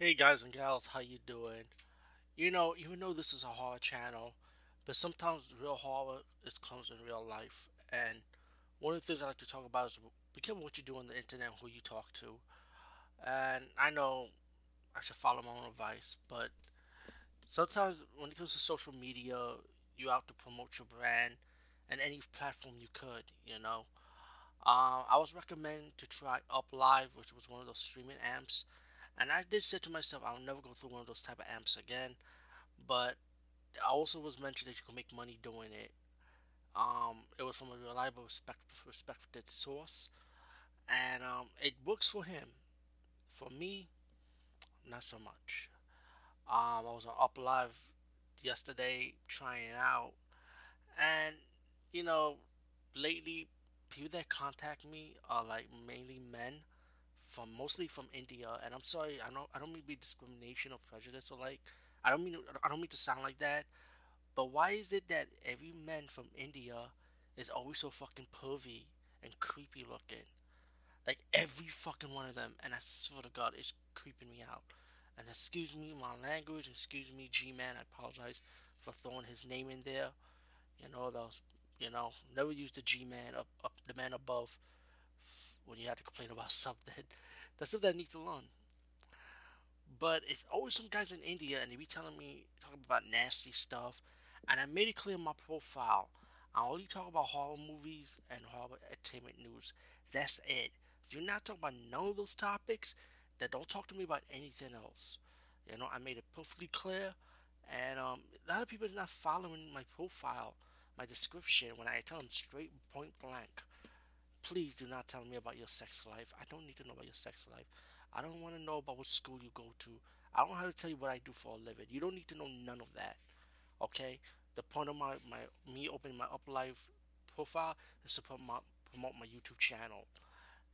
Hey guys and gals, how you doing? You know, even though this is a horror channel, but sometimes real horror it comes in real life. And one of the things I like to talk about is be careful what you do on the internet, who you talk to. And I know I should follow my own advice, but sometimes when it comes to social media, you have to promote your brand and any platform you could. You know, uh, I was recommended to try Up Live, which was one of those streaming amps, and I did say to myself, I'll never go through one of those type of amps again. But I also was mentioned that you can make money doing it. Um, it was from a reliable, respect, respected source, and um, it works for him. For me, not so much. Um, I was on Up Live yesterday trying it out, and you know, lately people that contact me are like mainly men from mostly from India, and I'm sorry, I don't I don't mean to be discrimination or prejudice or like I don't mean I don't mean to sound like that, but why is it that every man from India is always so fucking pervy and creepy looking? Like every fucking one of them, and I swear to God, it's creeping me out. And excuse me my language, excuse me G man, I apologize for throwing his name in there. You know those, you know, never use the G man up, up the man above when you have to complain about something. That's something I need to learn. But it's always some guys in India and they be telling me talking about nasty stuff. And I made it clear in my profile. I only talk about horror movies and horror entertainment news. That's it. If you're not talking about none of those topics, then don't talk to me about anything else. You know, I made it perfectly clear. And um, a lot of people are not following my profile, my description, when I tell them straight point blank. Please do not tell me about your sex life. I don't need to know about your sex life. I don't want to know about what school you go to. I don't have to tell you what I do for a living. You don't need to know none of that. Okay? The point of my, my me opening my Up Live profile is to promote, promote my YouTube channel.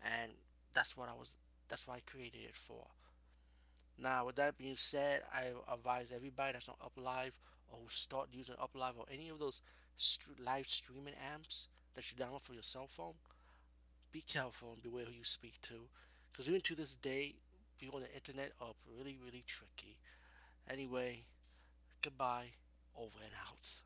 And that's what I was that's what I created it for. Now with that being said, I advise everybody that's on Up Live or who start using Up Live or any of those live streaming apps that you download for your cell phone be careful and beware who you speak to. Because even to this day, people on the internet are really, really tricky. Anyway, goodbye, over and out.